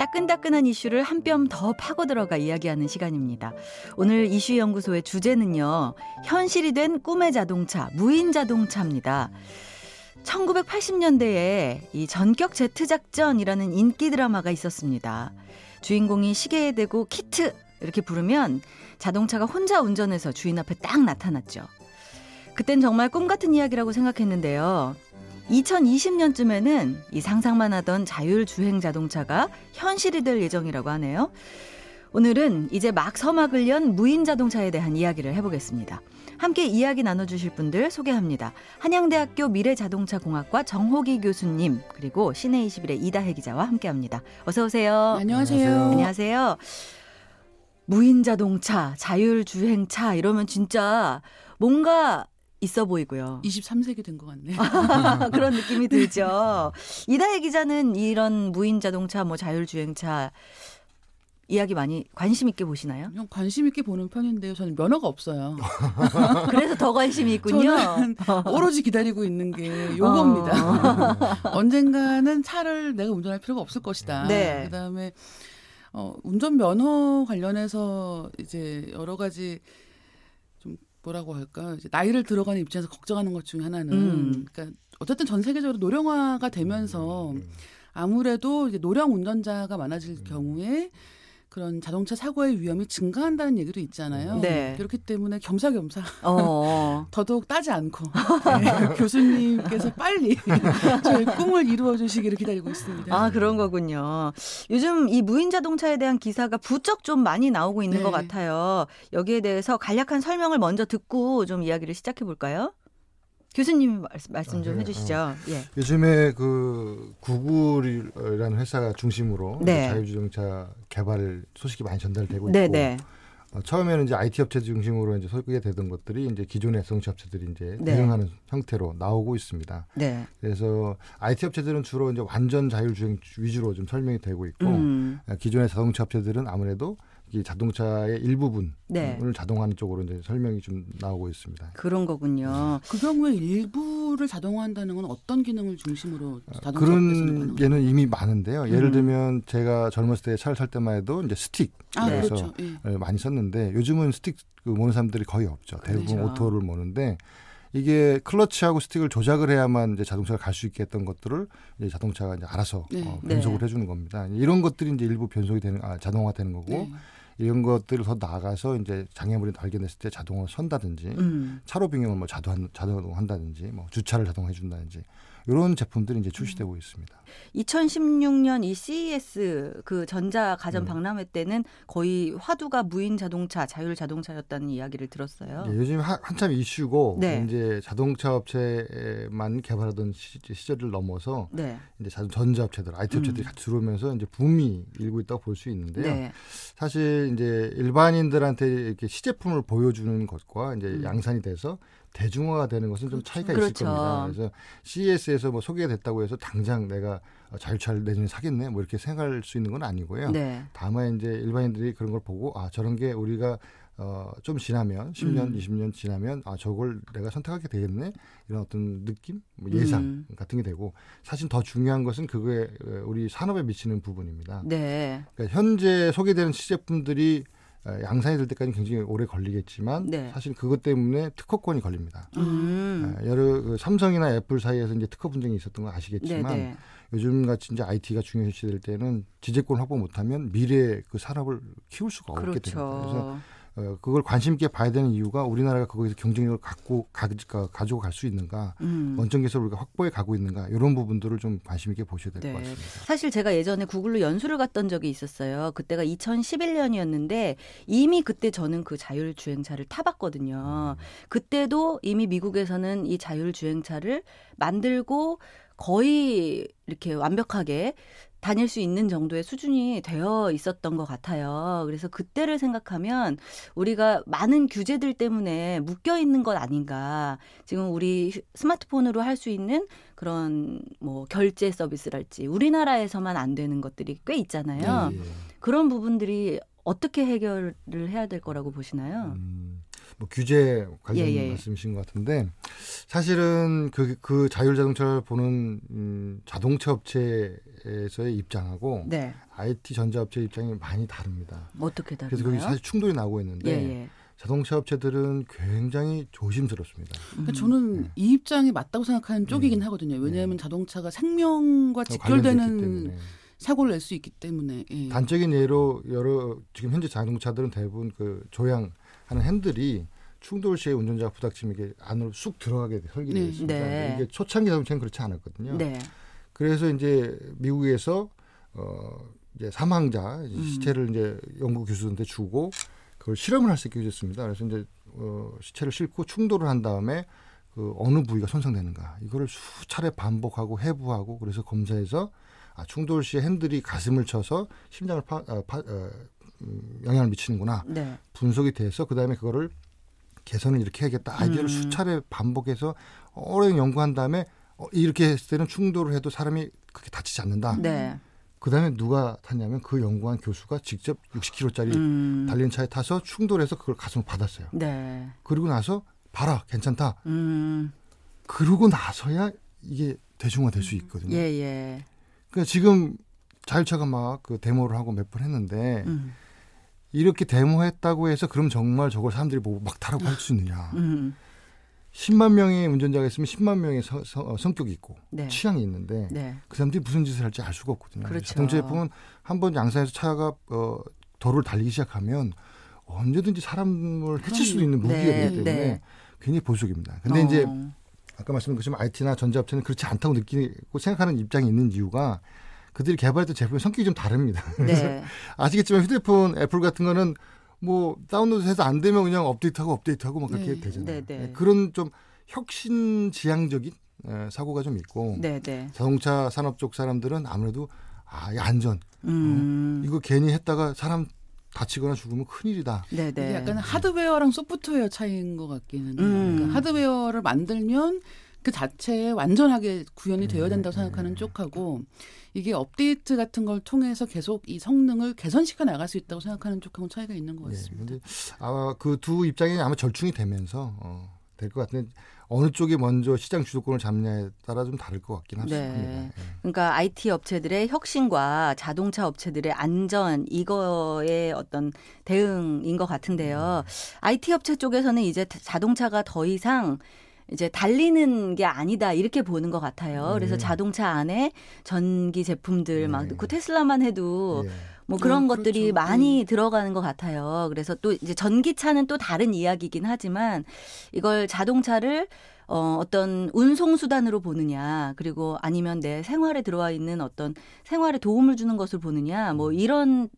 따끈따끈한 이슈를 한 뼘 더 파고 들어가 이야기하는 시간입니다. 오늘 이슈 연구소의 주제는요. 현실이 된 꿈의 자동차, 무인 자동차입니다. 1980년대에 이 전격 제트 작전이라는 인기 드라마가 있었습니다. 주인공이 시계에 대고 키트 이렇게 부르면 자동차가 혼자 운전해서 주인 앞에 딱 나타났죠. 그땐 정말 꿈 같은 이야기라고 생각했는데요. 2020년쯤에는 이 상상만 하던 자율주행 자동차가 현실이 될 예정이라고 하네요. 오늘은 이제 막 서막을 연 무인 자동차에 대한 이야기를 해보겠습니다. 함께 이야기 나눠주실 분들 소개합니다. 한양대학교 미래자동차공학과 정호기 교수님 그리고 시내 21의 이다혜 기자와 함께합니다. 어서 오세요. 안녕하세요. 안녕하세요. 무인 자동차, 자율 주행차 이러면 진짜 뭔가 있어 보이고요. 23세기 된 것 같네. 그런 느낌이 들죠. 이다혜 기자는 이런 무인 자동차, 뭐 자율주행차 이야기 많이 관심 있게 보시나요? 그냥 관심 있게 보는 편인데요. 저는 면허가 없어요. 그래서 더 관심이 있군요. 저는 오로지 기다리고 있는 게 요겁니다. 어. 언젠가는 차를 내가 운전할 필요가 없을 것이다. 네. 그다음에 어, 운전 면허 관련해서 이제 여러 가지 좀 뭐라고 할까 이제 나이를 들어가는 입장에서 걱정하는 것 중에 하나는 음. 그러니까 어쨌든 전 세계적으로 노령화가 되면서 음. 아무래도 이제 노령 운전자가 많아질 경우에 그런 자동차 사고의 위험이 증가한다는 얘기도 있잖아요. 네. 그렇기 때문에 겸사겸사 어. 더더욱 따지 않고 네, 교수님께서 빨리 저희 꿈을 이루어 주시기를 기다리고 있습니다. 아 그런 거군요. 요즘 이 무인 자동차에 대한 기사가 부쩍 좀 많이 나오고 있는 네. 것 같아요. 여기에 대해서 간략한 설명을 먼저 듣고 좀 이야기를 시작해 볼까요? 교수님 말씀 좀 아, 네. 해주시죠. 어. 예. 요즘에 그 구글이라는 회사가 중심으로 네. 자율주행차 개발 소식이 많이 전달되고 네, 있고 네. 어, 처음에는 이제 IT 업체 중심으로 이제 소개되던 것들이 이제 기존의 성시 업체들이 이제 네. 대응하는 형태로 나오고 있습니다. 네. 그래서 IT 업체들은 주로 이제 완전 자율주행 위주로 좀 설명이 되고 있고 음. 기존의 자동차 업체들은 아무래도 이 자동차의 일부분을 네. 자동화하는 쪽으로 이제 설명이 좀 나오고 있습니다. 그런 거군요. 그 경우에 일부를 자동화한다는 건 어떤 기능을 중심으로 아, 자동차 그런 예는 이미 많은데요. 예를 음. 들면 제가 젊었을 때 차를 탈 때만 해도 이제 스틱 아, 그래서 그렇죠. 예. 많이 썼는데 요즘은 스틱 그 모는 사람들이 거의 없죠. 대부분 그렇죠. 오토를 모는데 이게 클러치하고 스틱을 조작을 해야만 이제 자동차가 갈 수 있게 했던 것들을 이제 자동차가 이제 알아서 네. 어, 변속을 네. 해주는 겁니다. 이런 것들이 이제 일부 변속이 되는 아, 자동화 되는 거고 네. 이런 것들을 더 나아가서 이제 장애물이 발견됐을 때 자동으로 선다든지 음. 차로 변경을 뭐 자동 자동한다든지 뭐 주차를 자동해 준다든지 이런 제품들이 이제 출시되고 있습니다. 2016년 이 CES 그 전자 가전 음. 박람회 때는 거의 화두가 무인 자동차, 자율 자동차였다는 이야기를 들었어요. 네, 요즘 하, 한참 이슈고 네. 이제 자동차 업체만 개발하던 시, 절을 넘어서 네. 이제 전자 업체들, IT 업체들이 음. 같이 들어오면서 이제 붐이 일고 있다고 볼 수 있는데요. 네. 사실 이제 일반인들한테 이렇게 시제품을 보여주는 것과 이제 음. 양산이 돼서 대중화가 되는 것은 좀 차이가 그렇죠. 있을 겁니다. 그래서 CES에서 뭐 소개됐다고 해서 당장 내가 자율차를 내년에 사겠네 뭐 이렇게 생각할 수 있는 건 아니고요. 네. 다만 이제 일반인들이 그런 걸 보고 아 저런 게 우리가 어, 좀 지나면 10년, 음. 20년 지나면 아 저걸 내가 선택하게 되겠네 이런 어떤 느낌, 뭐 예상 음. 같은 게 되고 사실 더 중요한 것은 그거에 우리 산업에 미치는 부분입니다. 네. 그러니까 현재 소개되는 시제품들이 양산이 될 때까지 굉장히 오래 걸리겠지만 네. 사실 그것 때문에 특허권이 걸립니다. 음. 여러 그 삼성이나 애플 사이에서 이제 특허 분쟁이 있었던 거 아시겠지만 네네. 네. 요즘 같이 이제 IT가 중요시될 때는 지재권 확보 못하면 미래 그 산업을 키울 수가 없게 그렇죠. 됩니다. 그래서 어, 그걸 관심 있게 봐야 되는 이유가 우리나라가 거기서 경쟁력을 갖고 가, 가 지고 갈 수 있는가, 음. 원점 기술을 우리가 확보해 가고 있는가 이런 부분들을 좀 관심 있게 보셔야 될것 네. 같습니다. 사실 제가 예전에 구글로 연수를 갔던 적이 있었어요. 그때가 2011년이었는데 이미 그때 저는 그 자율 주행차를 타봤거든요. 음. 그때도 이미 미국에서는 이 자율 주행차를 만들고 거의 이렇게 완벽하게 다닐 수 있는 정도의 수준이 되어 있었던 것 같아요. 그래서 그때를 생각하면 우리가 많은 규제들 때문에 묶여 있는 것 아닌가. 지금 우리 스마트폰으로 할 수 있는 그런 뭐 결제 서비스랄지 우리나라에서만 안 되는 것들이 꽤 있잖아요. 네. 그런 부분들이 어떻게 해결을 해야 될 거라고 보시나요? 음. 뭐 규제 관련 예, 예. 말씀이신 것 같은데 사실은 그, 그 자율 자동차를 보는 음, 자동차 업체에서의 입장하고 네. IT 전자업체 입장이 많이 다릅니다. 어떻게 다른가요? 그래서 거기 사실 충돌이 나고 있는데 예, 예. 자동차 업체들은 굉장히 조심스럽습니다. 그러니까 저는 네. 이 입장이 맞다고 생각하는 쪽이긴 네. 하거든요. 왜냐하면 네. 자동차가 생명과 직결되는 사고를 낼 수 있기 때문에. 예. 단적인 예로 여러 지금 현재 자동차들은 대부분 그 조향 하는 핸들이 충돌 시에 운전자 가 부닥치면 이게 안으로 쑥 들어가게 설계되어 네. 있습니다. 네. 이게 초창기 자동차는 그렇지 않았거든요. 네. 그래서 이제 미국에서 어 이제 사망자 음. 시체를 이제 연구 교수한테 주고 그걸 실험을 할 수 있게 해줬습니다. 그래서 이제 어, 시체를 싣고 충돌을 한 다음에 그 어느 부위가 손상되는가 이거를 수차례 반복하고 해부하고 그래서 검사해서 아, 충돌 시에 핸들이 가슴을 쳐서 심장을 파, 아, 파 어, 음, 영향을 미치는구나 네. 분석이 돼서 그 다음에 그거를 개선을 이렇게 해야겠다 아이디어를 음. 수차례 반복해서 오래 연구한 다음에 어, 이렇게 했을 때는 충돌을 해도 사람이 그렇게 다치지 않는다. 네. 그다음에 누가 탔냐면 그 연구한 교수가 직접 60km짜리 음. 달린 차에 타서 충돌해서 그걸 가슴을 받았어요. 네. 그리고 나서 봐라 괜찮다. 음. 그러고 나서야 이게 대중화될 수 있거든요. 예, 예. 그러니까 지금 자율차가 막 그 데모를 하고 몇 번 했는데 음. 이렇게 데모했다고 해서 그럼 정말 저걸 사람들이 보고 막 타라고 할 수 있느냐. 음. 10만 명의 운전자가 있으면 10만 명의 서, 서, 어, 성격이 있고 네. 취향이 있는데 네. 그 사람들이 무슨 짓을 할지 알 수가 없거든요. 그렇죠. 자동차 제품은 한 번 양산에서 차가 어, 도로를 달리기 시작하면 언제든지 사람을 해칠 수도 있는 무기가 네. 되기 때문에 네. 굉장히 보수적입니다. 근데 어. 이제 아까 말씀드린 것처럼 IT나 전자업체는 그렇지 않다고 느끼고 생각하는 입장이 있는 이유가 그들이 개발했던 제품의 성격이 좀 다릅니다. 네. 아시겠지만 휴대폰 애플 같은 거는 뭐 다운로드해서 안 되면 그냥 업데이트하고 업데이트하고 막 그렇게 네. 되잖아요. 네, 네. 네, 그런 좀 혁신 지향적인 사고가 좀 있고 네, 네. 자동차 산업 쪽 사람들은 아무래도 아, 이 안전 음. 어, 이거 괜히 했다가 사람 다치거나 죽으면 큰일이다. 네네. 약간 하드웨어랑 소프트웨어 차이인 것 같기는 해요. 음. 그러니까 하드웨어를 만들면 그 자체에 완전하게 구현이 되어야 된다고 생각하는 쪽하고 이게 업데이트 같은 걸 통해서 계속 이 성능을 개선시켜 나갈 수 있다고 생각하는 쪽하고 차이가 있는 것 네, 같습니다. 네, 아마 그 두 입장이 아마 절충이 되면서 어, 될것 같은데 어느 쪽이 먼저 시장 주도권을 잡냐에 따라 좀 다를 것 같긴 네. 합니다. 네. 그러니까 IT 업체들의 혁신과 자동차 업체들의 안전 이거의 어떤 대응인 것 같은데요. 네. IT 업체 쪽에서는 이제 자동차가 더 이상 이제 달리는 게 아니다 이렇게 보는 것 같아요. 그래서 네. 자동차 안에 전기 제품들 막 네. 그 테슬라만 해도 네. 뭐 그런 어, 것들이 그렇죠. 많이 음. 들어가는 것 같아요. 그래서 또 이제 전기차는 또 다른 이야기긴 하지만 이걸 자동차를 어, 어떤 운송수단으로 보느냐, 그리고 아니면 내 생활에 들어와 있는 어떤 생활에 도움을 주는 것을 보느냐, 뭐 음. 이런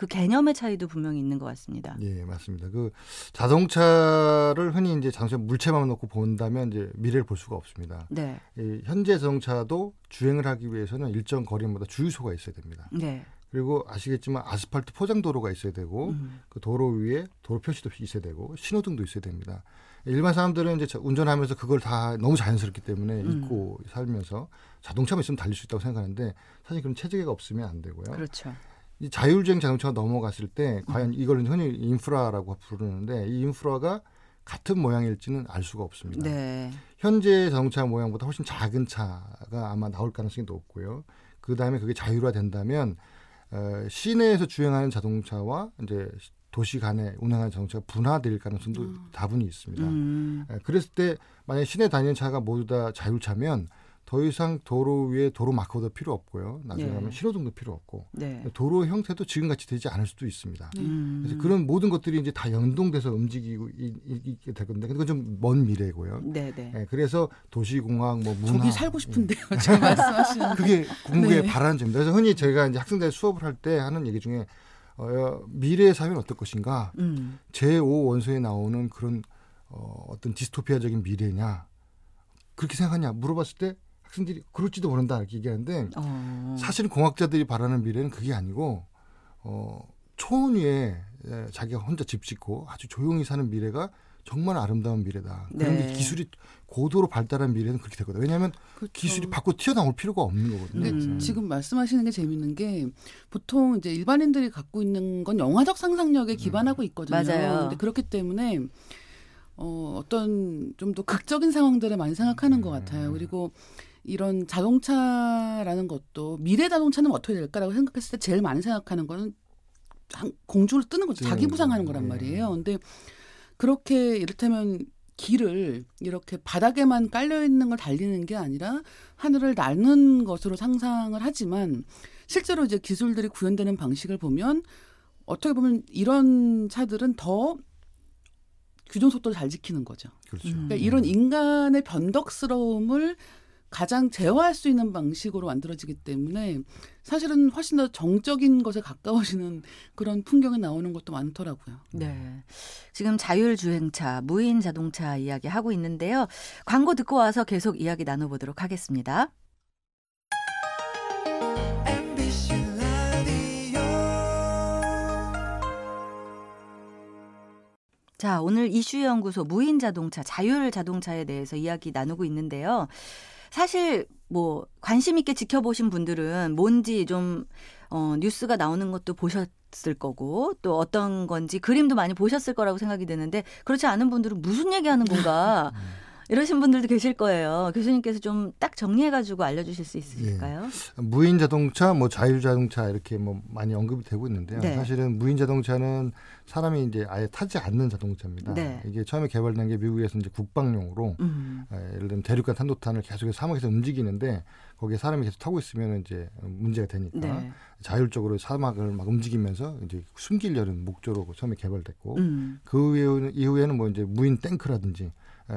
그 개념의 차이도 분명히 있는 것 같습니다. 예, 맞습니다. 그 자동차를 흔히 이제 자동차 물체만 놓고 본다면 이제 미래를 볼 수가 없습니다. 네. 이 현재 자동차도 주행을 하기 위해서는 일정 거리마다 주유소가 있어야 됩니다. 네. 그리고 아시겠지만 아스팔트 포장 도로가 있어야 되고 음. 그 도로 위에 도로 표시도 있어야 되고 신호등도 있어야 됩니다. 일반 사람들은 이제 운전하면서 그걸 다 너무 자연스럽기 때문에 음. 잊고 살면서 자동차만 있으면 달릴 수 있다고 생각하는데 사실 그런 체계가 없으면 안 되고요. 그렇죠. 이 자율주행 자동차가 넘어갔을 때 과연 이걸 흔히 인프라라고 부르는데 이 인프라가 같은 모양일지는 알 수가 없습니다. 네. 현재 자동차 모양보다 훨씬 작은 차가 아마 나올 가능성이 높고요. 그 다음에 그게 자율화 된다면 어, 시내에서 주행하는 자동차와 이제 도시 간에 운행하는 자동차가 분화될 가능성도 음. 다분히 있습니다. 음. 그랬을 때 만약 시내 다니는 차가 모두 다 자율차면 더 이상 도로 위에 도로 마커도 필요 없고요. 나중에 네. 하면 신호등도 필요 없고 네. 도로 형태도 지금같이 되지 않을 수도 있습니다. 음. 그래서 그런 모든 것들이 이제 다 연동돼서 움직이고 있게 될 건데 그건 좀 먼 미래고요. 네, 네. 네, 그래서 도시공학 뭐 문화 저기 살고 싶은데요. 음. 지금 말씀하시는 그게 공부의 네. 바라는 점입니다. 그래서 흔히 저희가 이제 학생들 수업을 할 때 하는 얘기 중에 어, 미래의 사회는 어떨 것인가? 음. 제5 원소에 나오는 그런 어, 어떤 디스토피아적인 미래냐? 그렇게 생각하냐 물어봤을 때 학생들이 그럴지도 모른다 이렇게 얘기하는데 어. 사실은 공학자들이 바라는 미래는 그게 아니고 어, 초원 위에 자기가 혼자 집 짓고 아주 조용히 사는 미래가 정말 아름다운 미래다. 그런데 네. 기술이 고도로 발달한 미래는 그렇게 되거든요. 왜냐하면 그렇죠. 기술이 밖으로 튀어나올 필요가 없는 거거든요. 네. 음. 지금 말씀하시는 게 재밌는 게 보통 이제 일반인들이 갖고 있는 건 영화적 상상력에 음. 기반하고 있거든요. 맞아요. 근데 그렇기 때문에 어, 어떤 좀 더 극적인 상황들을 많이 생각하는 것 같아요. 그리고 이런 자동차라는 것도 미래 자동차는 어떻게 될까라고 생각했을 때 제일 많이 생각하는 거는 공중을 뜨는 거죠. 자기 부상하는 거란 네. 말이에요. 근데 그렇게 이를테면 길을 이렇게 바닥에만 깔려 있는 걸 달리는 게 아니라 하늘을 나는 것으로 상상을 하지만 실제로 이제 기술들이 구현되는 방식을 보면 어떻게 보면 이런 차들은 더 규정 속도를 잘 지키는 거죠. 그렇죠. 그러니까 이런 인간의 변덕스러움을 가장 제어할 수 있는 방식으로 만들어지기 때문에 사실은 훨씬 더 정적인 것에 가까워지는 그런 풍경이 나오는 것도 많더라고요. 네. 지금 자율주행차, 무인 자동차 이야기 하고 있는데요. 광고 듣고 와서 계속 이야기 나눠보도록 하겠습니다. 자, 오늘 이슈연구소 무인 자동차, 자율 자동차에 대해서 이야기 나누고 있는데요. 사실 뭐 관심 있게 지켜보신 분들은 뭔지 좀 어, 뉴스가 나오는 것도 보셨을 거고 또 어떤 건지 그림도 많이 보셨을 거라고 생각이 되는데 그렇지 않은 분들은 무슨 얘기하는 건가 음. 이러신 분들도 계실 거예요. 교수님께서 좀 딱 정리해가지고 알려주실 수 있으실까요? 예. 무인 자동차, 뭐 자율 자동차 이렇게 뭐 많이 언급이 되고 있는데요. 네. 사실은 무인 자동차는 사람이 이제 아예 타지 않는 자동차입니다. 네. 이게 처음에 개발된 게 미국에서 이제 국방용으로 음. 예, 예를 들면 대륙간 탄도탄을 계속해서 사막에서 움직이는데 거기에 사람이 계속 타고 있으면 이제 문제가 되니까 네. 자율적으로 사막을 막 움직이면서 이제 숨기려는 목적으로 처음에 개발됐고 음. 그 이후에는 뭐 이제 무인 탱크라든지 예,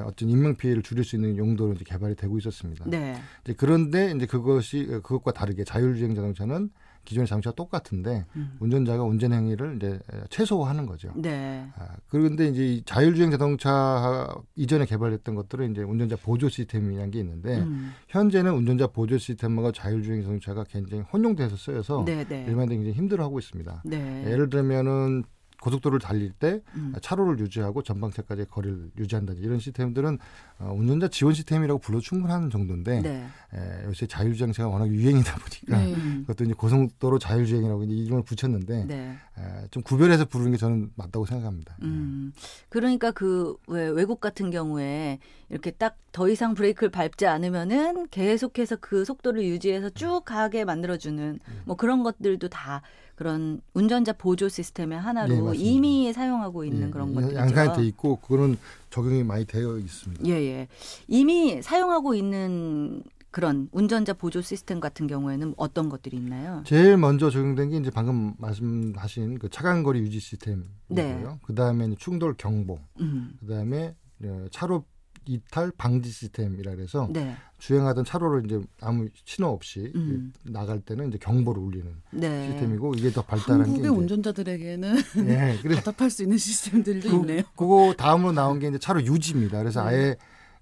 어떤 인명 피해를 줄일 수 있는 용도로 이제 개발이 되고 있었습니다. 네. 이제 그런데 이제 그것이 그것과 다르게 자율주행 자동차는 기존의 자동차와 똑같은데 음. 운전자가 운전 행위를 이제 최소화하는 거죠. 네. 아, 그런데 이제 자율주행 자동차 이전에 개발했던 것들은 이제 운전자 보조 시스템이라는 게 있는데 음. 현재는 운전자 보조 시스템과 자율주행 자동차가 굉장히 혼용돼서 쓰여서 네, 네. 일반인들이 굉장히 힘들어하고 있습니다. 네. 예를 들면은 고속도로를 달릴 때 음. 차로를 유지하고 전방차까지 거리를 유지한다든지 이런 시스템들은 어, 운전자 지원 시스템이라고 불러 충분한 정도인데 네. 에, 요새 자율주행차가 워낙 유행이다 보니까 네. 그것도 이제 고속도로 자율주행이라고 이제 이름을 붙였는데 네. 에, 좀 구별해서 부르는 게 저는 맞다고 생각합니다. 음. 그러니까 그 왜 외국 같은 경우에 이렇게 딱 더 이상 브레이크를 밟지 않으면은 계속해서 그 속도를 유지해서 쭉 가게 만들어주는 음. 뭐 그런 것들도 다 그런 운전자 보조 시스템의 하나로 네, 이미 사용하고 있는 예, 그런 것들이죠. 양산이 돼 있고 그거는 적용이 많이 되어 있습니다. 예, 예. 이미 사용하고 있는 그런 운전자 보조 시스템 같은 경우에는 어떤 것들이 있나요? 제일 먼저 적용된 게 이제 방금 말씀하신 그 차간거리 유지 시스템이고요. 네. 그다음에 충돌 경보, 음. 그다음에 어, 차로 이탈 방지 시스템이라 그래서 네. 주행하던 차로를 이제 아무 신호 없이 음. 나갈 때는 이제 경보를 울리는 네. 시스템이고 이게 더 발달한 한국의 게 한국의 운전자들에게는 네, 그래 답답할 수 있는 시스템들도 그, 있네요. 그거 다음으로 나온 게 이제 차로 유지입니다. 그래서 네. 아예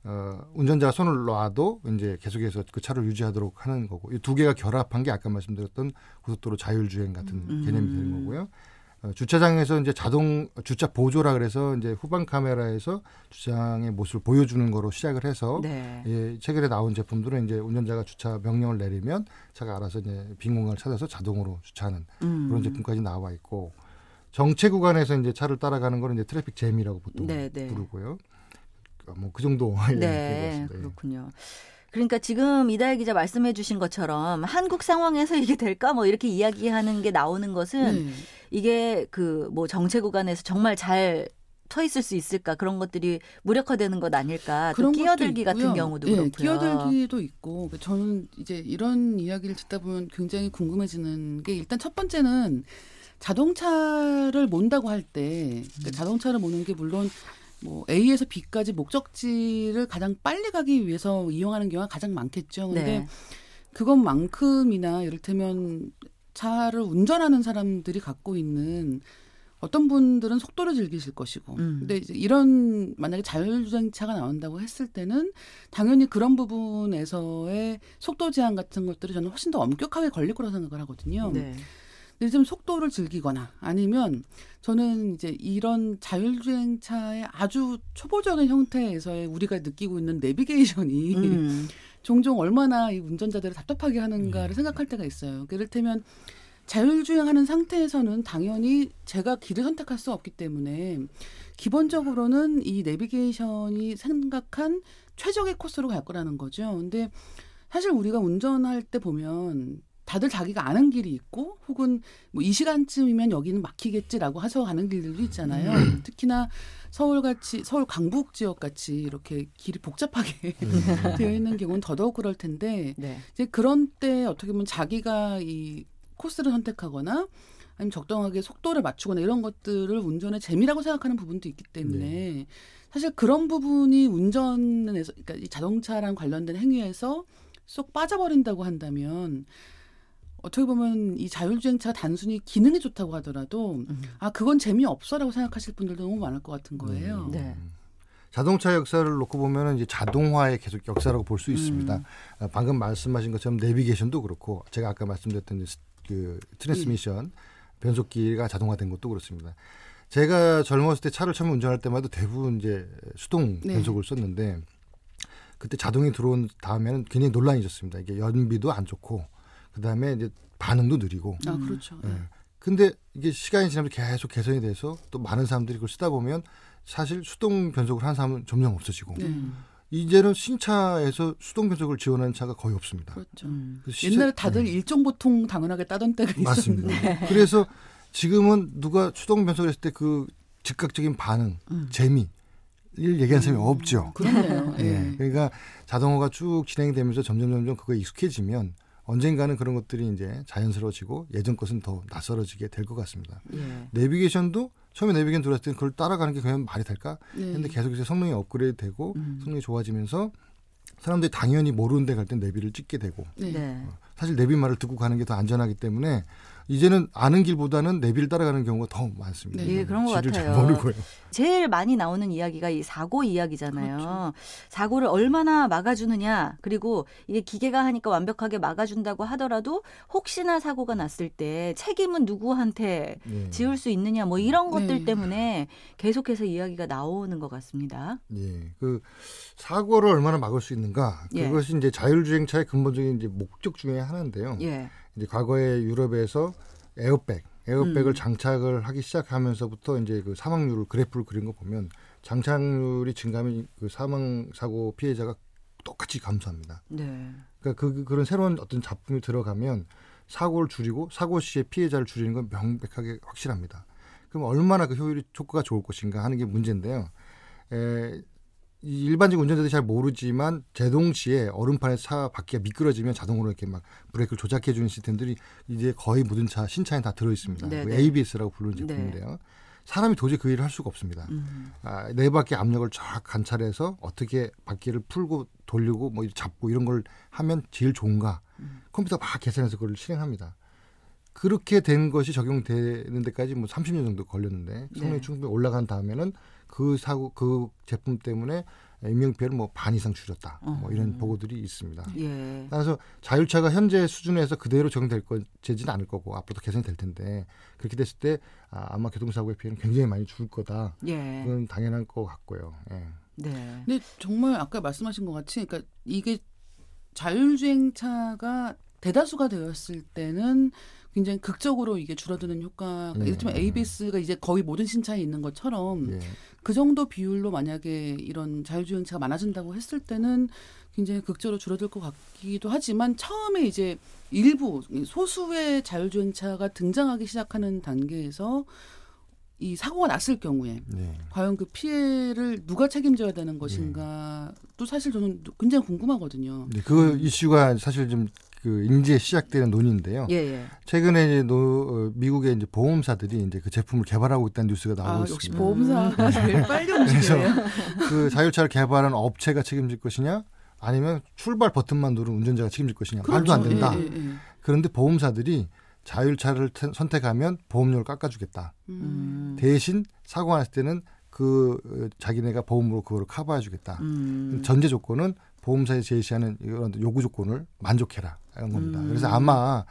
어, 운전자가 손을 놔도 이제 계속해서 그 차를 유지하도록 하는 거고 이 두 개가 결합한 게 아까 말씀드렸던 고속도로 자율주행 같은 음. 개념이 되는 거고요. 어, 주차장에서 이제 자동 주차 보조라 그래서 이제 후방 카메라에서 주차장의 모습을 보여주는 거로 시작을 해서 네. 예, 최근에 나온 제품들은 이제 운전자가 주차 명령을 내리면 차가 알아서 이제 빈 공간을 찾아서 자동으로 주차하는 음. 그런 제품까지 나와 있고 정체 구간에서 이제 차를 따라가는 거는 이제 트래픽 잼이라고 보통 네, 네. 부르고요. 뭐 그 정도 네, 예, 그렇군요. 그러니까 지금 이다혜 기자 말씀해 주신 것처럼 한국 상황에서 이게 될까 뭐 이렇게 이야기하는 게 나오는 것은 음. 이게 그 뭐 정체 구간에서 정말 잘서 있을 수 있을까 그런 것들이 무력화되는 것 아닐까 또 끼어들기 같은 경우도 네, 그렇고요. 끼어들기도 있고 저는 이제 이런 이야기를 듣다 보면 굉장히 궁금해지는 게 일단 첫 번째는 자동차를 몬다고 할때 그러니까 음. 자동차를 모는 게 물론 뭐 A에서 B까지 목적지를 가장 빨리 가기 위해서 이용하는 경우가 가장 많겠죠. 근데 네. 그것만큼이나 이를테면 차를 운전하는 사람들이 갖고 있는 어떤 분들은 속도를 즐기실 것이고. 음. 근데 이제 이런 만약에 자율주행차가 나온다고 했을 때는 당연히 그런 부분에서의 속도 제한 같은 것들이 저는 훨씬 더 엄격하게 걸릴 거라고 생각을 하거든요. 네. 요즘 속도를 즐기거나 아니면 저는 이제 이런 자율주행차의 아주 초보적인 형태에서의 우리가 느끼고 있는 내비게이션이 음. 종종 얼마나 이 운전자들을 답답하게 하는가를 네. 생각할 때가 있어요. 이를테면 자율주행하는 상태에서는 당연히 제가 길을 선택할 수 없기 때문에 기본적으로는 이 내비게이션이 생각한 최적의 코스로 갈 거라는 거죠. 근데 사실 우리가 운전할 때 보면 다들 자기가 아는 길이 있고 혹은 뭐 이 시간쯤이면 여기는 막히겠지라고 하서 가는 길들도 있잖아요. 음. 특히나 서울 같이 서울 강북 지역 같이 이렇게 길이 복잡하게 음. 되어 있는 경우는 더더욱 그럴 텐데 네. 이제 그런 때 어떻게 보면 자기가 이 코스를 선택하거나 아니면 적당하게 속도를 맞추거나 이런 것들을 운전의 재미라고 생각하는 부분도 있기 때문에 네. 사실 그런 부분이 운전에서 그러니까 이 자동차랑 관련된 행위에서 쏙 빠져버린다고 한다면 어떻게 보면 이 자율주행차가 단순히 기능이 좋다고 하더라도 음. 아 그건 재미없어라고 생각하실 분들도 너무 많을 것 같은 거예요. 음. 네. 자동차 역사를 놓고 보면 이제 자동화의 계속 역사라고 볼수 음. 있습니다. 음. 방금 말씀하신 것처럼 내비게이션도 그렇고 제가 아까 말씀드렸던 그 트랜스미션 음. 변속기가 자동화된 것도 그렇습니다. 제가 젊었을 때 차를 처음 운전할 때마다 대부분 이제 수동 네. 변속을 썼는데 그때 자동이 들어온 다음에는 굉장히 논란이 있었습니다. 이게 연비도 안 좋고 그다음에 이제 반응도 느리고. 아 그렇죠. 예. 네. 근데 이게 시간이 지나면서 계속 개선이 돼서 또 많은 사람들이 그걸 쓰다 보면 사실 수동 변속을 하는 사람은 점점 없어지고 네. 이제는 신차에서 수동 변속을 지원하는 차가 거의 없습니다. 그렇죠. 음. 옛날에 다들 네. 일종 보통 당연하게 따던 때가 맞습니다. 있었는데. 그래서 지금은 누가 수동 변속을 했을 때 그 즉각적인 반응, 음. 재미 를 얘기하는 사람이 음. 없죠. 그렇네요. 네. 그러니까 자동화가 쭉 진행되면서 점점 점점 그거에 익숙해지면 언젠가는 그런 것들이 이제 자연스러워지고 예전 것은 더 낯설어지게 될 것 같습니다. 예. 내비게이션도 처음에 내비게이션 들어왔을 때 그걸 따라가는 게 그냥 말이 될까? 네. 근데 계속 해서 성능이 업그레이드 되고 음. 성능이 좋아지면서 사람들이 당연히 모르는 데 갈 땐 내비를 찍게 되고 네. 어, 사실 내비 말을 듣고 가는 게 더 안전하기 때문에 이제는 아는 길보다는 내비를 따라가는 경우가 더 많습니다. 네, 그런 것 같아요. 제일 많이 나오는 이야기가 이 사고 이야기잖아요. 그렇죠. 사고를 얼마나 막아주느냐, 그리고 이게 기계가 하니까 완벽하게 막아준다고 하더라도 혹시나 사고가 났을 때 책임은 누구한테 네. 지울 수 있느냐, 뭐 이런 것들 네. 때문에 계속해서 이야기가 나오는 것 같습니다. 예, 그 사고를 얼마나 막을 수 있는가, 예. 그것이 예. 이제 자율주행차의 근본적인 이제 목적 중에 하나인데요. 예. 이제 과거에 유럽에서 에어백, 에어백을 음. 장착을 하기 시작하면서부터 이제 그 사망률을 그래프를 그린 거 보면 장착률이 증가하면 그 사망 사고 피해자가 똑같이 감소합니다. 네. 그러니까 그 그런 새로운 어떤 작품이 들어가면 사고를 줄이고 사고 시에 피해자를 줄이는 건 명백하게 확실합니다. 그럼 얼마나 그 효율이 효과가 좋을 것인가 하는 게 문제인데요. 에, 일반적 운전자들이 잘 모르지만 제동시에 얼음판에 차 바퀴가 미끄러지면 자동으로 이렇게 막 브레이크를 조작해 주는 시스템들이 이제 거의 모든 차 신차에 다 들어 있습니다. 네, 그 ABS라고 부르는 네. 제품인데요. 네. 사람이 도저히 그 일을 할 수가 없습니다. 음. 아, 네 바퀴 압력을 쫙 관찰해서 어떻게 바퀴를 풀고 돌리고 뭐 잡고 이런 걸 하면 제일 좋은가 음. 컴퓨터가 막 계산해서 그걸 실행합니다. 그렇게 된 것이 적용되는 데까지 뭐 30년 정도 걸렸는데 성능이 네. 충분히 올라간 다음에는 그 사고 그 제품 때문에 인명피해를 뭐 반 이상 줄였다. 뭐 이런 어. 보고들이 있습니다. 예. 따라서 자율차가 현재 수준에서 그대로 적용될 거지는 않을 거고 앞으로도 개선이 될 텐데 그렇게 됐을 때 아, 마 교통사고의 피해는 굉장히 많이 줄 거다. 예. 그건 당연한 것 같고요. 예. 네. 근데 정말 아까 말씀하신 것 같이 그러니까 이게 자율주행차가 대다수가 되었을 때는 굉장히 극적으로 이게 줄어드는 효과가 네. 이를테면 ABS가 이제 거의 모든 신차에 있는 것처럼 네. 그 정도 비율로 만약에 이런 자율주행차가 많아진다고 했을 때는 굉장히 극적으로 줄어들 것 같기도 하지만 처음에 이제 일부 소수의 자율주행차가 등장하기 시작하는 단계에서 이 사고가 났을 경우에 네. 과연 그 피해를 누가 책임져야 되는 것인가 네. 또 사실 저는 굉장히 궁금하거든요. 네, 그 이슈가 사실 좀 그 인제 시작되는 논의인데요. 예, 예. 최근에 이제 노, 어, 미국의 이제 보험사들이 이제 그 제품을 개발하고 있다는 뉴스가 나오고 아, 있습니다. 역시 보험사가 음. 제일 빨리 움직여요. 그 자율차를 개발한 업체가 책임질 것이냐, 아니면 출발 버튼만 누른 운전자가 책임질 것이냐 그렇죠. 말도 안 된다. 예, 예, 예. 그런데 보험사들이 자율차를 선택하면 보험료를 깎아주겠다. 음. 대신 사고가 났을 때는 그 어, 자기네가 보험으로 그거를 커버해주겠다. 음. 전제 조건은 보험사에 제시하는 이런 요구 조건을 만족해라 이런 겁니다. 음. 그래서 아마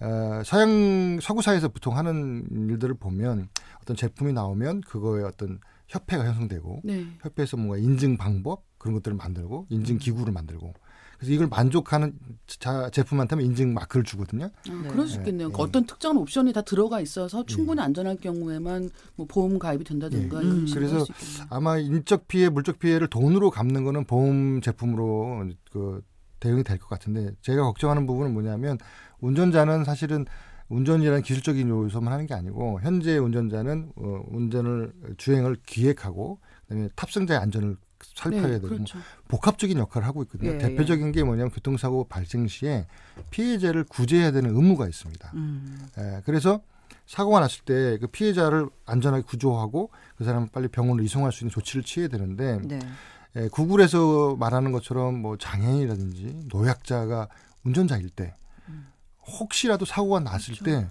어, 서양 서구사에서 보통 하는 일들을 보면 어떤 제품이 나오면 그거에 어떤 협회가 형성되고 네. 협회에서 뭔가 인증 방법 그런 것들을 만들고 인증 기구를 만들고 그래서 이걸 만족하는 자, 제품한테만 인증 마크를 주거든요. 아, 네. 그럴 수 있겠네요. 네. 어떤 특정한 옵션이 다 들어가 있어서 충분히 네. 안전할 경우에만 뭐 보험 가입이 된다든가. 네. 음. 그래서 아마 인적 피해, 물적 피해를 돈으로 갚는 거는 보험 제품으로 그 대응이 될 것 같은데 제가 걱정하는 부분은 뭐냐면 운전자는 사실은 운전이라는 기술적인 요소만 하는 게 아니고 현재 운전자는 어, 운전을 주행을 기획하고 그다음에 탑승자의 안전을 살펴야 네, 되고 그렇죠. 복합적인 역할을 하고 있거든요. 예, 대표적인 예. 게 뭐냐면 교통사고 발생 시에 피해자를 구제해야 되는 의무가 있습니다. 음. 예, 그래서 사고가 났을 때 그 피해자를 안전하게 구조하고 그 사람을 빨리 병원으로 이송할 수 있는 조치를 취해야 되는데 네. 예, 구글에서 말하는 것처럼 뭐 장애인이라든지 노약자가 운전자일 때 음. 혹시라도 사고가 났을 그렇죠. 때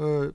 어,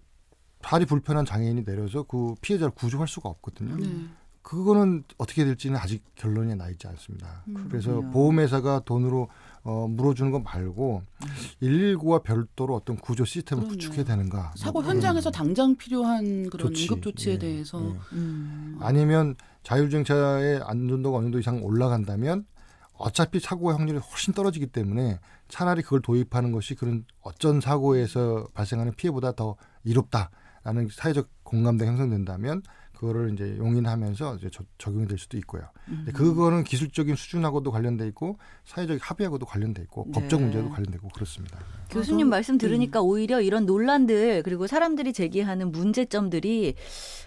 다리 불편한 장애인이 내려서 그 피해자를 구조할 수가 없거든요. 네. 그거는 어떻게 될지는 아직 결론이 나 있지 않습니다. 음, 그래서 그렇군요. 보험회사가 돈으로 어, 물어주는 거 말고 음. 119와 별도로 어떤 구조 시스템을 그럼요. 구축해야 되는가. 사고 뭐 현장에서 당장 필요한 그런 조치. 응급 조치에 예, 대해서 예. 음. 아니면 자율주행차의 안전도가 어느 정도 이상 올라간다면 어차피 사고의 확률이 훨씬 떨어지기 때문에 차라리 그걸 도입하는 것이 그런 어쩐 사고에서 발생하는 피해보다 더 이롭다라는 사회적 공감대가 형성된다면 그거를 이제 용인하면서 이제 적용이 될 수도 있고요. 음. 그거는 기술적인 수준하고도 관련돼 있고 사회적 합의하고도 관련돼 있고 네. 법적 문제도 관련되고 그렇습니다. 교수님 말씀 들으니까 음. 오히려 이런 논란들 그리고 사람들이 제기하는 문제점들이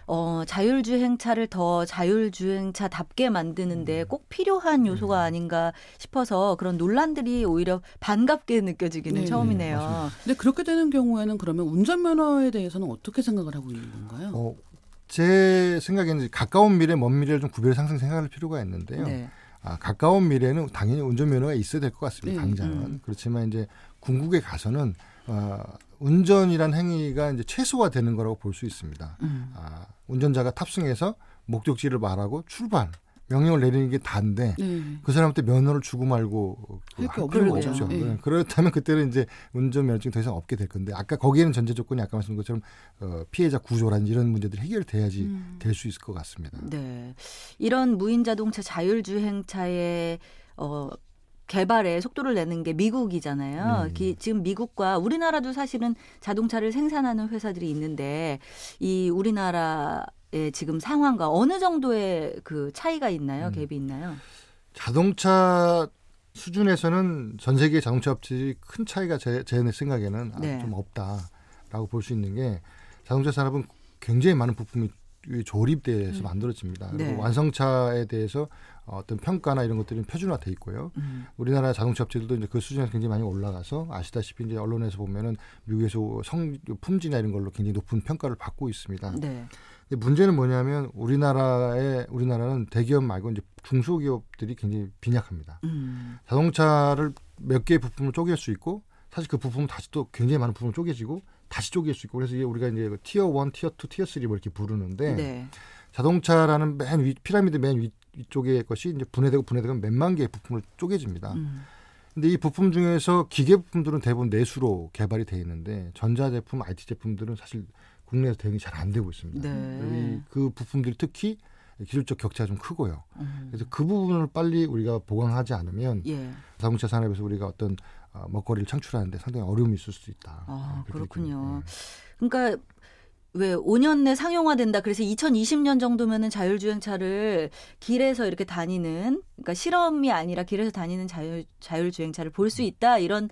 어, 자율주행차를 더 자율주행차답게 만드는데 음. 꼭 필요한 요소가 음. 아닌가 싶어서 그런 논란들이 오히려 반갑게 느껴지기는 네. 처음이네요. 맞습니다. 근데 그렇게 되는 경우에는 그러면 운전면허에 대해서는 어떻게 생각을 하고 있는 건가요? 어, 제 생각에는 가까운 미래, 먼 미래를 좀 구별 상승 생각할 필요가 있는데요. 네. 아, 가까운 미래는 당연히 운전면허가 있어야 될 것 같습니다. 네. 당장은. 음. 그렇지만 이제 궁극에 가서는 어, 운전이란 행위가 이제 최소화되는 거라고 볼 수 있습니다. 음. 아, 운전자가 탑승해서 목적지를 말하고 출발. 명령을 내리는 게 다인데 네. 그 사람한테 면허를 주고 말고 할 필요가 없죠. 네. 네. 그렇다면 그때는 이제 운전 면허증 더 이상 없게 될 건데 아까 거기에는 전제 조건이 아까 말씀드린 것처럼 어, 피해자 구조라든지 이런 문제들이 해결돼야지 음. 될수 있을 것 같습니다. 네, 이런 무인 자동차 자율주행차의 어, 개발에 속도를 내는 게 미국이잖아요. 음. 기, 지금 미국과 우리나라도 사실은 자동차를 생산하는 회사들이 있는데 이 우리나라 예, 지금 상황과 어느 정도의 그 차이가 있나요? 음. 갭이 있나요? 자동차 수준에서는 전 세계 자동차 업체들이 큰 차이가 제, 제 생각에는 아, 네. 좀 없다라고 볼 수 있는 게 자동차 산업은 굉장히 많은 부품이 조립돼서 음. 만들어집니다. 그리고 네. 완성차에 대해서 어떤 평가나 이런 것들이 표준화돼 있고요. 음. 우리나라 자동차 업체들도 이제 그 수준에서 굉장히 많이 올라가서 아시다시피 이제 언론에서 보면은 미국에서 성 품질이나 이런 걸로 굉장히 높은 평가를 받고 있습니다. 네. 근데 문제는 뭐냐면 우리나라의 우리나라는 대기업 말고 이제 중소기업들이 굉장히 빈약합니다. 음. 자동차를 몇 개의 부품을 쪼갤 수 있고 사실 그 부품은 다시 또 굉장히 많은 부품을 쪼개지고 다시 쪼갤 수 있고 그래서 이게 우리가 이제 그 tier one, tier two, tier three 뭐 이렇게 부르는데 네. 자동차라는 맨 위, 피라미드 맨 위, 위쪽의 것이 이제 분해되고 분해되고 몇만 개의 부품을 쪼개집니다. 음. 근데 이 부품 중에서 기계 부품들은 대부분 내수로 개발이 돼 있는데 전자 제품, IT 제품들은 사실 국내에서 대응이 잘 안 되고 있습니다. 네. 그 부품들이 특히 기술적 격차가 좀 크고요. 음. 그래서 그 부분을 빨리 우리가 보강하지 않으면 예. 자동차 산업에서 우리가 어떤 어, 먹거리를 창출하는데 상당히 어려움이 있을 수 있다. 아, 그렇군요. 네. 그러니까 왜 5년 내 상용화된다. 그래서 2020년 정도면은 자율주행차를 길에서 이렇게 다니는 그러니까 실험이 아니라 길에서 다니는 자율 자율주행차를 볼 수 있다. 이런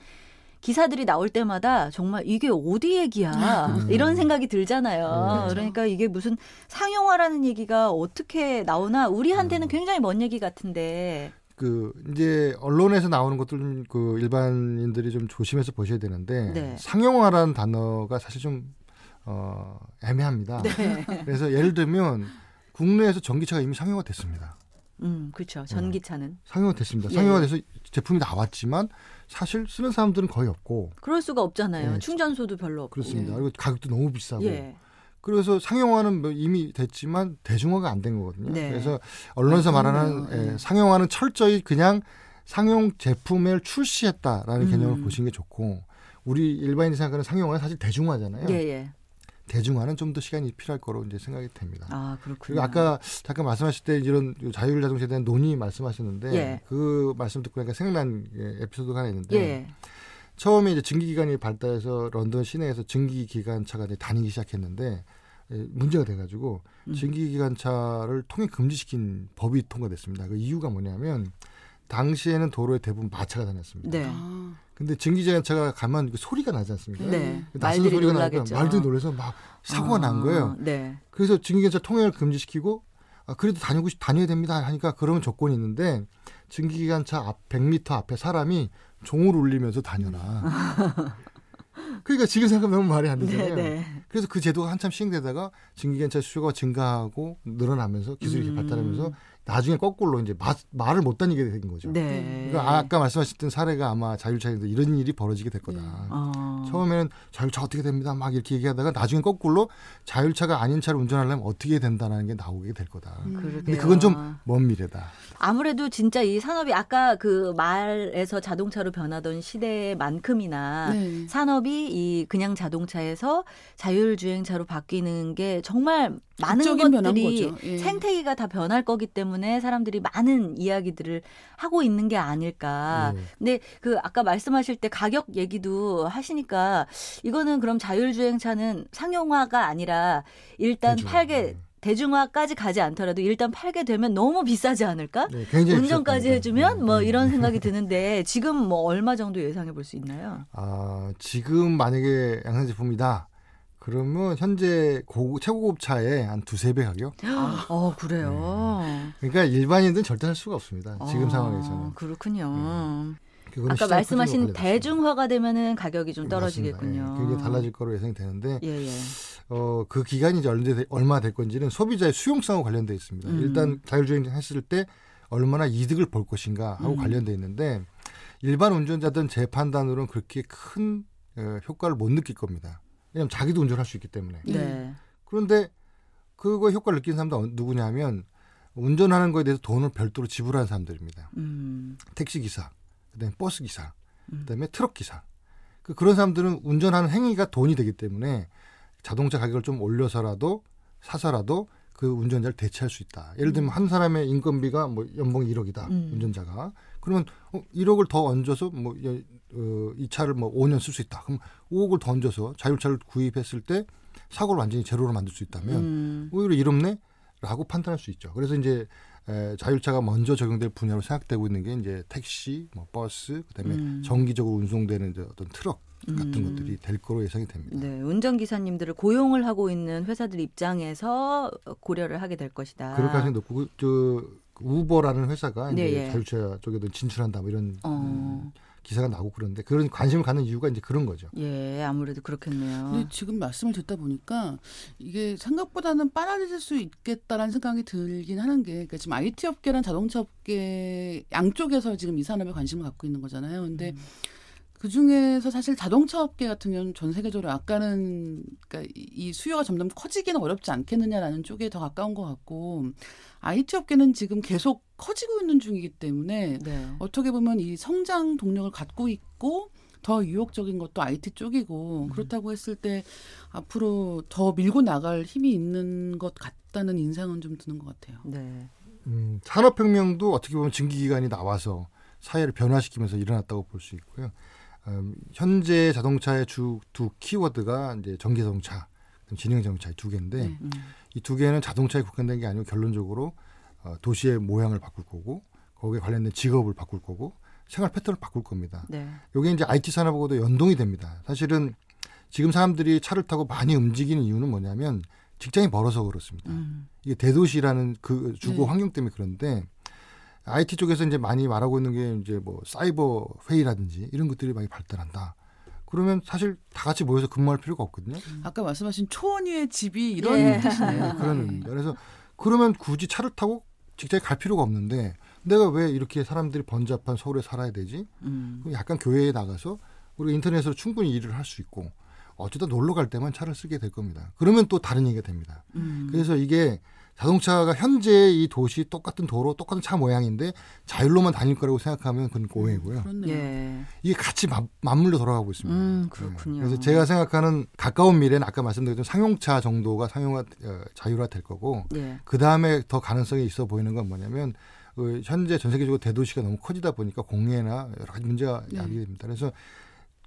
기사들이 나올 때마다 정말 이게 어디 얘기야 음. 이런 생각이 들잖아요. 네. 그러니까 이게 무슨 상용화라는 얘기가 어떻게 나오나 우리한테는 음. 굉장히 먼 얘기 같은데. 그 이제 언론에서 나오는 것들 그 일반인들이 좀 조심해서 보셔야 되는데 네. 상용화라는 단어가 사실 좀 어, 애매합니다. 네. 그래서 예를 들면 국내에서 전기차가 이미 상용화 됐습니다. 음, 그렇죠. 전기차는 어, 상용화 됐습니다. 예. 상용화 돼서 제품이 나왔지만 사실 쓰는 사람들은 거의 없고. 그럴 수가 없잖아요. 예. 충전소도 별로 없고. 그렇습니다. 예. 그리고 가격도 너무 비싸고. 예. 그래서 상용화는 뭐 이미 됐지만 대중화가 안 된 거거든요. 네. 그래서 언론에서 말하는 예, 예, 상용화는 철저히 그냥 상용 제품을 출시했다라는 음. 개념을 보시는 게 좋고 우리 일반인이 생각하는 상용화는 사실 대중화잖아요. 예, 예. 대중화는 좀 더 시간이 필요할 거로 이제 생각이 됩니다. 아, 그렇군요. 아까 잠깐 말씀하실 때 이런 자율 자동차에 대한 논의 말씀하셨는데 예. 그 말씀 듣고 보니까 생각난 에피소드가 하나 있는데 예. 처음에 이제 증기 기관이 발달해서 런던 시내에서 증기 기관차가 다니기 시작했는데 예, 문제가 돼가지고 음. 증기 기관차를 통행 금지시킨 법이 통과됐습니다. 그 이유가 뭐냐면 당시에는 도로에 대부분 마차가 다녔습니다. 네. 아. 근데 증기자동차가 가면 그 소리가 나지 않습니까? 네. 낯선 소리가 나니까 말들이 놀래서 막 사고가 아, 난 거예요. 네. 그래서 증기기관차 통행을 금지시키고 아, 그래도 다니고 싶, 다녀야 됩니다 하니까 그런 조건이 있는데 증기기관차 앞 100m 앞에 사람이 종을 울리면서 다녀라. 그러니까 지금 생각하면 말이 안 되잖아요. 네네. 네. 그래서 그 제도가 한참 시행되다가 증기기관차 수요가 증가하고 늘어나면서 기술이 음. 발달하면서 나중에 거꾸로 이제 마, 말을 못 다니게 된 거죠. 네. 그러니까 아까 말씀하셨던 사례가 아마 자율차에도 이런 일이 벌어지게 될 거다. 네. 어. 처음에는 자율차 어떻게 됩니다. 막 이렇게 얘기하다가 나중에 거꾸로 자율차가 아닌 차를 운전하려면 어떻게 된다는 게 나오게 될 거다. 음. 근데 그건 좀 먼 미래다. 아무래도 진짜 이 산업이 아까 그 말에서 자동차로 변하던 시대만큼이나 네. 산업이 이 그냥 자동차에서 자율주행차로 바뀌는 게 정말 많은 것들이 예. 생태계가 다 변할 거기 때문에 사람들이 많은 이야기들을 하고 있는 게 아닐까. 네. 근데 그 아까 말씀하실 때 가격 얘기도 하시니까 이거는 그럼 자율주행차는 상용화가 아니라 일단 그렇죠. 팔게 네. 대중화까지 가지 않더라도 일단 팔게 되면 너무 비싸지 않을까? 네, 운전까지 해주면 뭐 네. 이런 생각이 드는데 지금 뭐 얼마 정도 예상해 볼 수 있나요? 아 지금 만약에 양산 제품이다. 그러면 현재 고, 최고급 차에 한 두세 배 가격? 아, 어, 그래요. 네. 그러니까 일반인들은 절대 할 수가 없습니다. 지금 아, 상황에서는. 그렇군요. 네. 아까 말씀하신 대중화가 되면은 가격이 좀 떨어지겠군요. 네. 그게 달라질 거로 예상이 되는데 예, 예. 어, 그 기간이 이제 얼마, 얼마 될 건지는 소비자의 수용성과 관련돼 있습니다. 음. 일단 자율주행 했을 때 얼마나 이득을 볼 것인가 하고 음. 관련돼 있는데 일반 운전자들은 제 판단으로는 그렇게 큰 어, 효과를 못 느낄 겁니다. 왜냐하면 자기도 운전할 수 있기 때문에. 네. 그런데 그거 효과를 느낀 사람도 누구냐면 운전하는 거에 대해서 돈을 별도로 지불하는 사람들입니다. 음. 택시 기사, 그다음에 버스 기사, 음. 그다음에 트럭 기사. 그 그런 사람들은 운전하는 행위가 돈이 되기 때문에 자동차 가격을 좀 올려서라도 사서라도 그 운전자를 대체할 수 있다. 예를 들면 음. 한 사람의 인건비가 뭐 연봉이 1억이다. 음. 운전자가. 그러면 어, 1억을 더 얹어서 뭐 어, 이 차를 뭐 5년 쓸 수 있다. 그럼 5억을 더 얹어서 자율차를 구입했을 때 사고를 완전히 제로로 만들 수 있다면 음. 오히려 이롭네 라고 판단할 수 있죠. 그래서 이제 에, 자율차가 먼저 적용될 분야로 생각되고 있는 게 이제 택시, 뭐 버스, 그다음에 음. 정기적으로 운송되는 이제 어떤 트럭 같은 음. 것들이 될 거로 예상이 됩니다. 네, 운전기사님들을 고용을 하고 있는 회사들 입장에서 고려를 하게 될 것이다. 그럴 가능성이 높고 그, 저 우버라는 회사가 네, 이제 예. 자율차 쪽에도 진출한다 뭐 이런 어. 음, 기사가 나오고 그러는데 그런 관심을 갖는 이유가 이제 그런 거죠. 예, 아무래도 그렇겠네요. 근데 지금 말씀을 듣다 보니까 이게 생각보다는 빨라질 수 있겠다라는 생각이 들긴 하는 게 그러니까 지금 IT 업계랑 자동차 업계 양쪽에서 지금 이 산업에 관심을 갖고 있는 거잖아요. 근데 음. 그 중에서 사실 자동차 업계 같은 경우는 전 세계적으로 아까는 그러니까 이 수요가 점점 커지기는 어렵지 않겠느냐라는 쪽에 더 가까운 것 같고 IT 업계는 지금 계속 커지고 있는 중이기 때문에 네. 어떻게 보면 이 성장 동력을 갖고 있고 더 유혹적인 것도 IT 쪽이고 음. 그렇다고 했을 때 앞으로 더 밀고 나갈 힘이 있는 것 같다는 인상은 좀 드는 것 같아요. 네. 음, 산업혁명도 어떻게 보면 증기기관이 나와서 사회를 변화시키면서 일어났다고 볼 수 있고요. 음, 현재 자동차의 주 두 키워드가 이제 전기 자동차, 진행 자동차 두 개인데 네. 음. 이두 개는 자동차에 국한된 게 아니고 결론적으로 어, 도시의 모양을 바꿀 거고 거기에 관련된 직업을 바꿀 거고 생활 패턴을 바꿀 겁니다. 네. 이게 이제 IT 산업하고도 연동이 됩니다. 사실은 지금 사람들이 차를 타고 많이 움직이는 이유는 뭐냐면 직장이 멀어서 그렇습니다. 음. 이게 대도시라는 그 주거 네. 환경 때문에 그런데 IT 쪽에서 이제 많이 말하고 있는 게 이제 뭐 사이버 회의라든지 이런 것들이 많이 발달한다. 그러면 사실 다 같이 모여서 근무할 필요가 없거든요. 음. 아까 말씀하신 초원 위의 집이 이런 예. 뜻이네요. 그런 의미입니다. 그래서 그러면 굳이 차를 타고 직장에 갈 필요가 없는데 내가 왜 이렇게 사람들이 번잡한 서울에 살아야 되지? 음. 약간 교회에 나가서 우리가 인터넷으로 충분히 일을 할 수 있고 어쩌다 놀러 갈 때만 차를 쓰게 될 겁니다. 그러면 또 다른 얘기가 됩니다. 음. 그래서 이게 자동차가 현재 이 도시 똑같은 도로 똑같은 차 모양인데 자율로만 다닐 거라고 생각하면 그건 오해고요. 예. 이게 같이 맞, 맞물려 돌아가고 있습니다. 음, 그렇군요. 네. 그래서 제가 생각하는 가까운 미래는 아까 말씀드렸던 상용차 정도가 상용화 어, 자율화 될 거고 예. 그 다음에 더 가능성이 있어 보이는 건 뭐냐면 그 현재 전 세계적으로 대도시가 너무 커지다 보니까 공해나 여러 가지 문제가 네. 야기게 됩니다. 그래서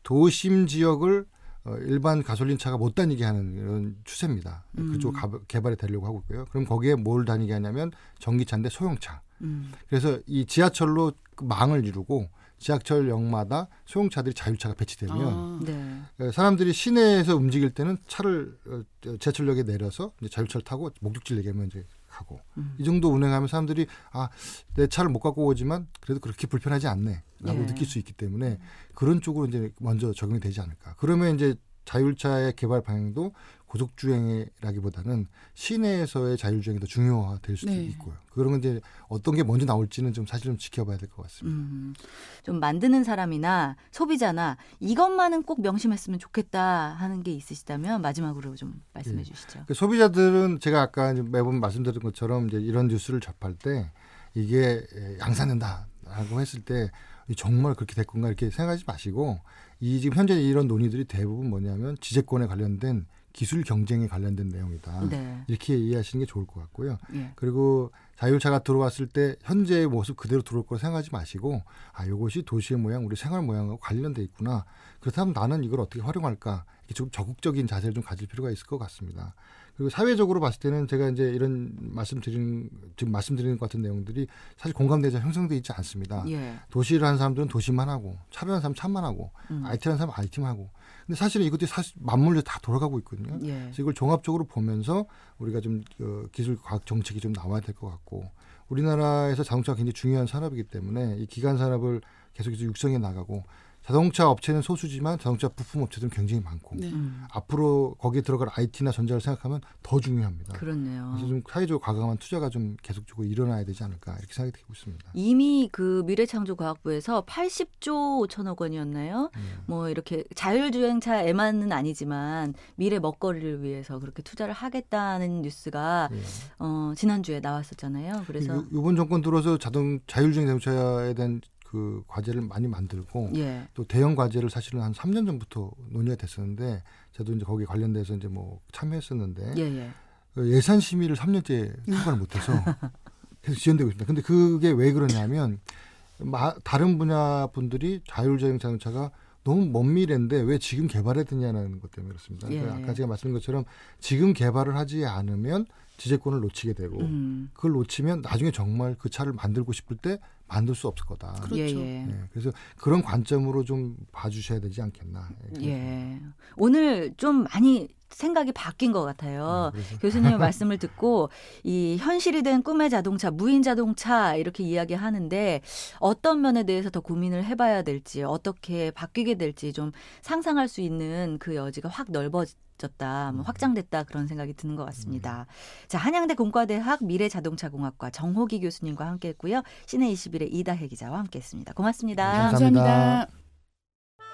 도심 지역을 어, 일반 가솔린 차가 못 다니게 하는 이런 추세입니다. 음. 그쪽 가, 개발이 되려고 하고 있고요. 그럼 거기에 뭘 다니게 하냐면 전기차인데 소형차. 음. 그래서 이 지하철로 그 망을 이루고 지하철역마다 소형차들이 자율차가 배치되면 아, 네. 어, 사람들이 시내에서 움직일 때는 차를 어, 지하철역에 내려서 이제 자율차를 타고 목적지를 얘기하면 이제 가고 음. 이 정도 운행하면 사람들이 아 내 차를 못 갖고 오지만 그래도 그렇게 불편하지 않네라고 예. 느낄 수 있기 때문에 그런 쪽으로 이제 먼저 적용이 되지 않을까. 그러면 이제 자율차의 개발 방향도 고속주행이라기보다는 시내에서의 자율주행이 더 중요화될 수도 네. 있고요. 건 이제 어떤 게 먼저 나올지는 좀 사실 좀 지켜봐야 될 것 같습니다. 음, 좀 만드는 사람이나 소비자나 이것만은 꼭 명심했으면 좋겠다 하는 게 있으시다면 마지막으로 좀 말씀해 네. 주시죠. 그 소비자들은 제가 아까 매번 말씀드린 것처럼 이제 이런 뉴스를 접할 때 이게 양산된다라고 했을 때 정말 그렇게 될 건가 이렇게 생각하지 마시고 이 지금 현재 이런 논의들이 대부분 뭐냐면 지재권에 관련된 기술 경쟁에 관련된 내용이다. 네. 이렇게 이해하시는 게 좋을 것 같고요. 예. 그리고 자율차가 들어왔을 때 현재의 모습 그대로 들어올 거라 생각하지 마시고 아 이것이 도시의 모양, 우리 생활 모양하고 관련돼 있구나. 그렇다면 나는 이걸 어떻게 활용할까? 이렇게 좀 적극적인 자세를 좀 가질 필요가 있을 것 같습니다. 그리고 사회적으로 봤을 때는 제가 이제 이런 말씀드리는 지금 말씀드리는 것 같은 내용들이 사실 공감대가 형성돼 있지 않습니다. 예. 도시를 하는 사람들은 도시만 하고 차를 하는 사람 차만 하고 음. IT를 하는 사람 IT만 하고 근데 사실은 이것들이 사실 맞물려 다 돌아가고 있거든요. 예. 그래서 이걸 종합적으로 보면서 우리가 좀 어, 기술 과학 정책이 좀 나와야 될 것 같고 우리나라에서 자동차가 굉장히 중요한 산업이기 때문에 이 기간 산업을 계속해서 육성해 나가고 자동차 업체는 소수지만 자동차 부품 업체들은 굉장히 많고 네. 음. 앞으로 거기에 들어갈 IT나 전자를 생각하면 더 중요합니다. 그렇네요. 그래서 좀 사회적으로 과감한 투자가 좀 계속적으로 일어나야 되지 않을까 이렇게 생각이 되고 있습니다. 이미 그 미래창조과학부에서 80조 5천억 원이었나요? 네. 뭐 이렇게 자율주행차에만은 아니지만 미래 먹거리를 위해서 그렇게 투자를 하겠다는 뉴스가 네. 어, 지난주에 나왔었잖아요. 그래서 이번 정권 들어서 자동 자율주행 자동차에 대한 그 과제를 많이 만들고 예. 또 대형 과제를 사실은 한 3년 전부터 논의가 됐었는데 저도 이제 거기 관련돼서 이제 뭐 참여했었는데 예예. 그 예산 심의를 3년째 통과를 못해서 계속 지연되고 있습니다. 근데 그게 왜 그러냐면 다른 분야 분들이 자율주행 자동차가 너무 먼 미래인데 왜 지금 개발해야 되냐는 것 때문에 그렇습니다. 예. 그러니까 아까 제가 말씀드린 것처럼 지금 개발을 하지 않으면 지재권을 놓치게 되고 음. 그걸 놓치면 나중에 정말 그 차를 만들고 싶을 때 만들 수 없을 거다. 그렇죠. 예, 예. 네, 그래서 그런 관점으로 좀 봐주셔야 되지 않겠나. 예. 오늘 좀 많이 생각이 바뀐 것 같아요. 네, 교수님의 말씀을 듣고 이 현실이 된 꿈의 자동차, 무인 자동차 이렇게 이야기하는데 어떤 면에 대해서 더 고민을 해봐야 될지 어떻게 바뀌게 될지 좀 상상할 수 있는 그 여지가 확 넓어지. 졌다, 뭐 음. 확장됐다 그런 생각이 드는 것 같습니다. 음. 자 한양대 공과대학 미래자동차공학과 정호기 교수님과 함께했고요. 시내 21의 이다혜 기자와 함께했습니다. 고맙습니다. 감사합니다. 감사합니다.